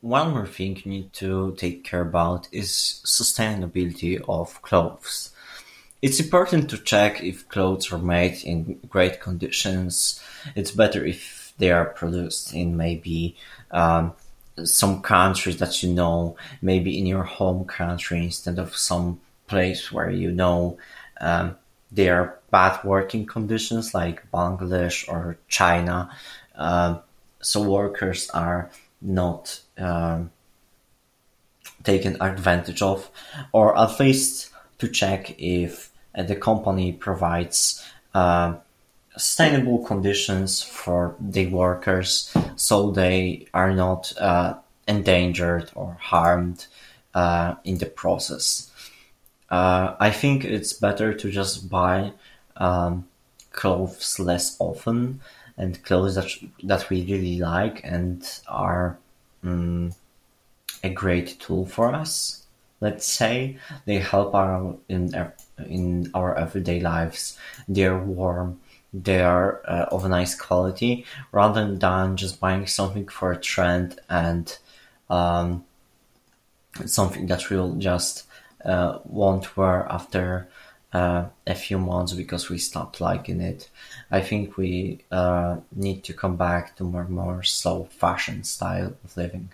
one more thing you need to take care about is sustainability of clothes. It's important to check if clothes are made in great conditions. It's better if they are produced in maybe um, some countries that you know, maybe in your home country instead of some place where you know um, there are bad working conditions like Bangladesh or China. Uh, so workers are not um, taken advantage of, or at least to check if uh, the company provides uh, sustainable conditions for the workers so they are not uh, endangered or harmed uh, in the process. Uh, I think it's better to just buy um, clothes less often and clothes that that we really like and are um, a great tool for us. Let's say they help our in in our everyday lives. They're warm. They are uh, of a nice quality, rather than just buying something for a trend and um, something that we'll just uh, won't wear after uh, a few months because we stopped liking it. I think we uh, need to come back to more more slow fashion style of living.